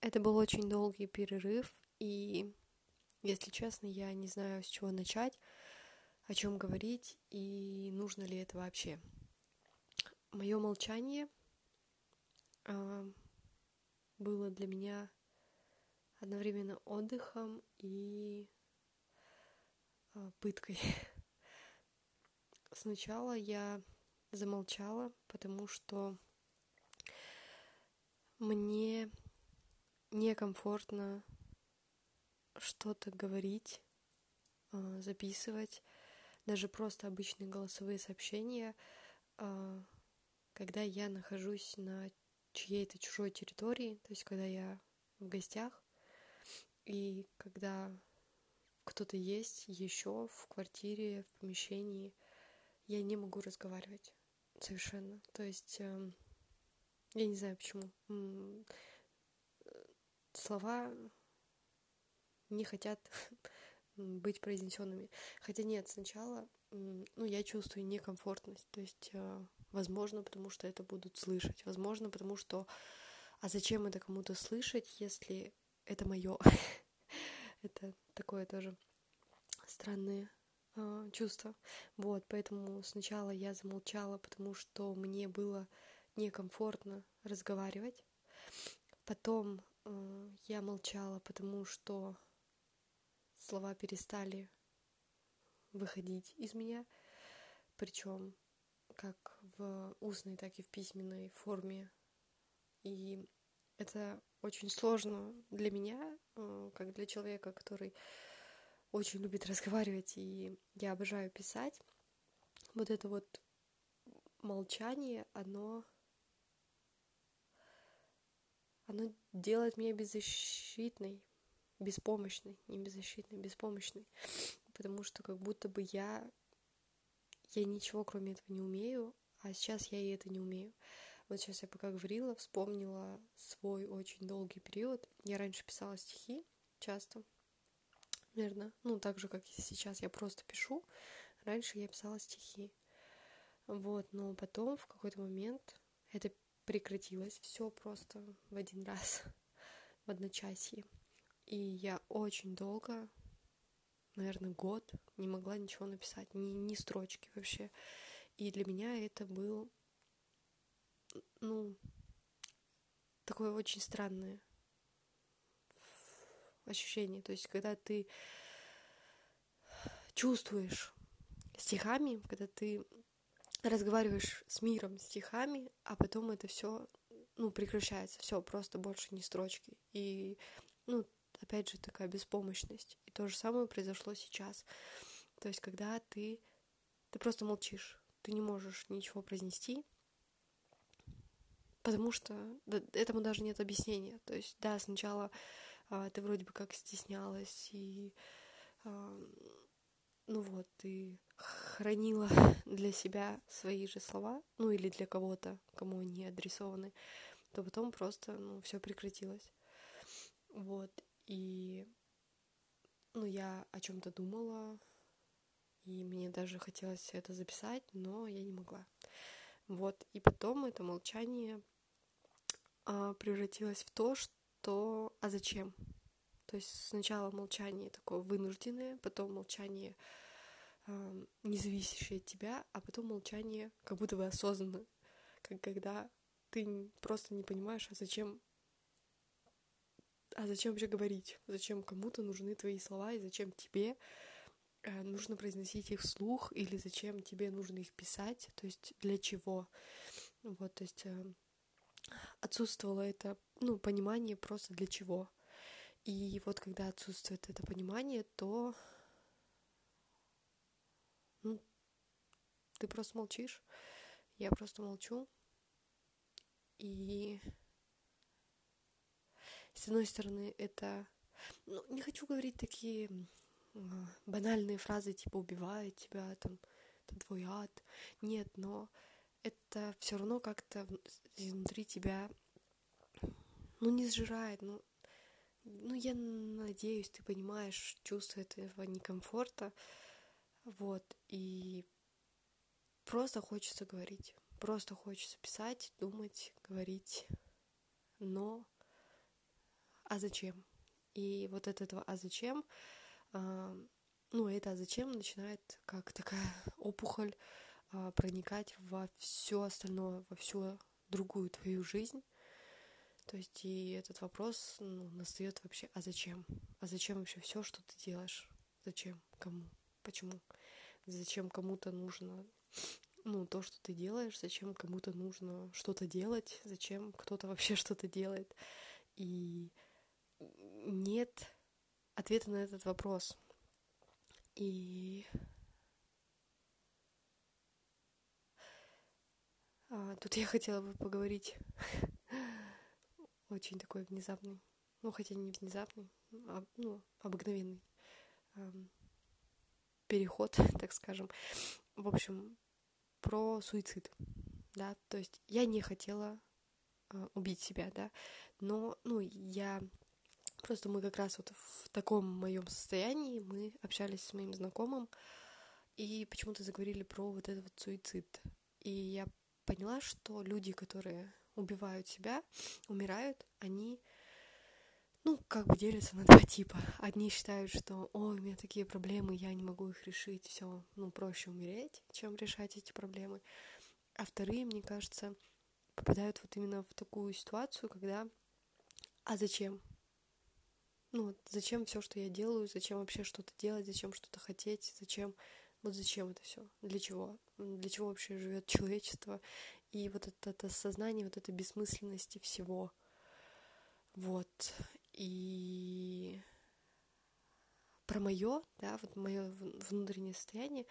Это был очень долгий перерыв, и, если честно, я не знаю, с чего начать, о чем говорить и нужно ли это вообще. Мое молчание э, было для меня одновременно отдыхом и э, пыткой. Сначала я замолчала, потому что мне некомфортно что-то говорить, а, записывать, даже просто обычные голосовые сообщения, а, когда я нахожусь на чьей-то чужой территории, то есть когда я в гостях, и когда кто-то есть еще в квартире, в помещении, я не могу разговаривать совершенно. То есть эм, я не знаю почему слова не хотят быть произнесенными. Хотя нет, сначала, ну, я чувствую некомфортность. То есть, э, возможно, потому что это будут слышать. Возможно, потому что, а зачем это кому-то слышать, если это мое? это такое тоже странное э, чувство. Вот, поэтому сначала я замолчала, потому что мне было некомфортно разговаривать. Потом я молчала, потому что слова перестали выходить из меня, причем как в устной, так и в письменной форме. И это очень сложно для меня, э, как для человека, который очень любит разговаривать, и я обожаю писать. Вот это вот молчание, оно оно делает меня беззащитной, беспомощной, не беззащитной, беспомощной, потому что как будто бы я, я ничего кроме этого не умею, а сейчас я и это не умею. Вот сейчас я пока говорила, вспомнила свой очень долгий период. Я раньше писала стихи часто, наверное, ну так же, как и сейчас я просто пишу. Раньше я писала стихи. Вот, но потом в какой-то момент это прекратилось все просто в один раз, в одночасье. И я очень долго, наверное, год не могла ничего написать, ни, ни строчки вообще. И для меня это был, ну, такое очень странное ощущение. То есть, когда ты чувствуешь стихами, когда ты разговариваешь с миром стихами, а потом это все ну, прекращается, все, просто больше не строчки. И, ну, опять же, такая беспомощность. И то же самое произошло сейчас. То есть, когда ты, ты просто молчишь, ты не можешь ничего произнести, потому что да, этому даже нет объяснения. То есть, да, сначала а, ты вроде бы как стеснялась и а, ну вот, ты хранила для себя свои же слова, ну или для кого-то, кому они адресованы, то потом просто, ну, все прекратилось. Вот, и, ну, я о чем-то думала, и мне даже хотелось это записать, но я не могла. Вот, и потом это молчание а, превратилось в то, что «а зачем?» То есть сначала молчание такое вынужденное, потом молчание не зависящее от тебя, а потом молчание как будто бы осознанно, как когда ты просто не понимаешь, а зачем а зачем вообще говорить? Зачем кому-то нужны твои слова, и зачем тебе э, нужно произносить их вслух, или зачем тебе нужно их писать, то есть для чего? Вот, то есть э, отсутствовало это, ну, понимание просто для чего. И вот когда отсутствует это понимание, то ну, ты просто молчишь, я просто молчу. И с одной стороны, это... Ну, не хочу говорить такие банальные фразы, типа убивает тебя, там, это твой ад. Нет, но это все равно как-то внутри тебя, ну, не сжирает, ну, ну, я надеюсь, ты понимаешь чувство этого некомфорта, вот, и просто хочется говорить, просто хочется писать, думать, говорить, но а зачем? И вот от этого «а зачем?» а, ну, это «а зачем?» начинает как такая опухоль а, проникать во все остальное, во всю другую твою жизнь. То есть и этот вопрос ну, настает вообще, а зачем? А зачем вообще все, что ты делаешь? Зачем? Кому? Почему? Зачем кому-то нужно ну, то, что ты делаешь, зачем кому-то нужно что-то делать, зачем кто-то вообще что-то делает. И нет ответа на этот вопрос. И а, тут я хотела бы поговорить очень такой внезапный, ну хотя не внезапный, а, ну обыкновенный переход, так скажем. В общем, про суицид, да, то есть я не хотела э, убить себя, да, но, ну, я просто мы как раз вот в таком моем состоянии мы общались с моим знакомым и почему-то заговорили про вот этот вот суицид, и я поняла, что люди, которые убивают себя, умирают, они ну, как бы делятся на два типа. Одни считают, что, ой, у меня такие проблемы, я не могу их решить, все, ну, проще умереть, чем решать эти проблемы. А вторые, мне кажется, попадают вот именно в такую ситуацию, когда, а зачем? Ну, вот зачем все, что я делаю, зачем вообще что-то делать, зачем что-то хотеть, зачем, вот зачем это все, для чего, для чего вообще живет человечество, и вот это, это сознание, вот это бессмысленности всего. Вот. И про мое, да, вот мое внутреннее состояние,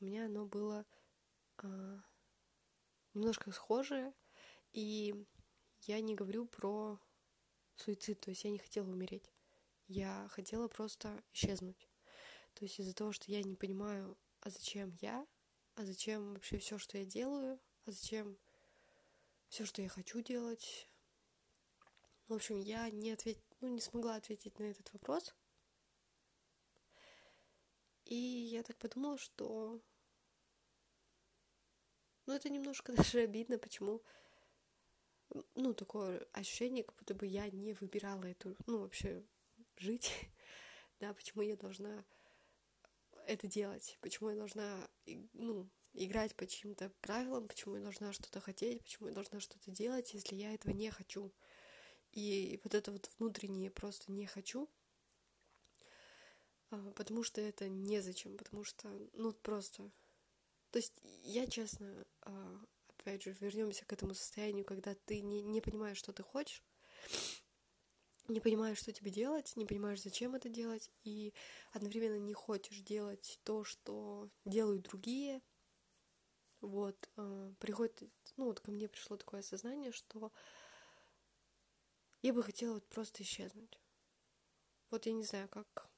у меня оно было а, немножко схожее, и я не говорю про суицид, то есть я не хотела умереть, я хотела просто исчезнуть. То есть из-за того, что я не понимаю, а зачем я, а зачем вообще все, что я делаю, а зачем все, что я хочу делать. В общем, я не ответ ну, не смогла ответить на этот вопрос. И я так подумала, что... Ну, это немножко даже обидно, почему... Ну, такое ощущение, как будто бы я не выбирала эту... Ну, вообще, жить. да, почему я должна это делать? Почему я должна, ну, играть по чьим-то правилам? Почему я должна что-то хотеть? Почему я должна что-то делать, если я этого не хочу? И вот это вот внутреннее просто не хочу, а, потому что это незачем, потому что, ну, просто... То есть я, честно, а, опять же, вернемся к этому состоянию, когда ты не, не понимаешь, что ты хочешь, не понимаешь, что тебе делать, не понимаешь, зачем это делать, и одновременно не хочешь делать то, что делают другие. Вот, э, приходит, ну вот ко мне пришло такое осознание, что я бы хотела вот просто исчезнуть. Вот я не знаю, как...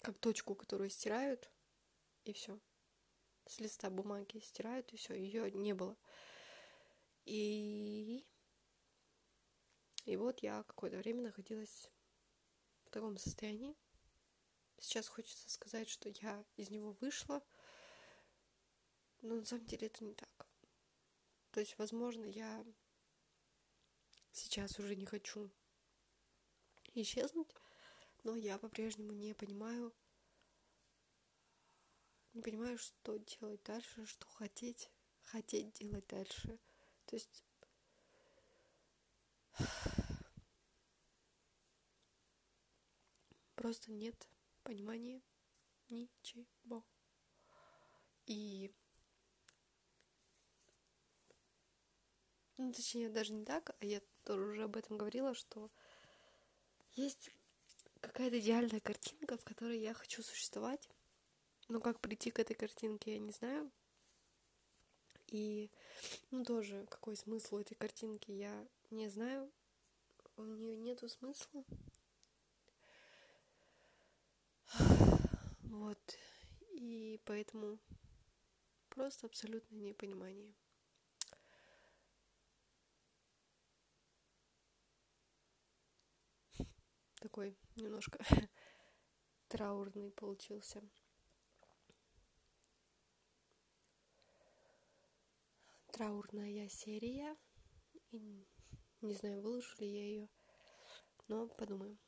Как точку, которую стирают, и все. С листа бумаги стирают, и все, ее не было. И... И вот я какое-то время находилась в таком состоянии. Сейчас хочется сказать, что я из него вышла, но на самом деле это не так. То есть, возможно, я сейчас уже не хочу исчезнуть, но я по-прежнему не понимаю, не понимаю, что делать дальше, что хотеть, хотеть делать дальше. То есть просто нет понимания ничего. И ну, точнее, даже не так, а я тоже уже об этом говорила, что есть какая-то идеальная картинка, в которой я хочу существовать. Но как прийти к этой картинке, я не знаю. И, ну, тоже, какой смысл у этой картинки, я не знаю. У нее нету смысла. Вот. И поэтому просто абсолютное непонимание. Такой немножко траурный получился. Траурная серия. И не знаю, выложу ли я ее. Но подумаем.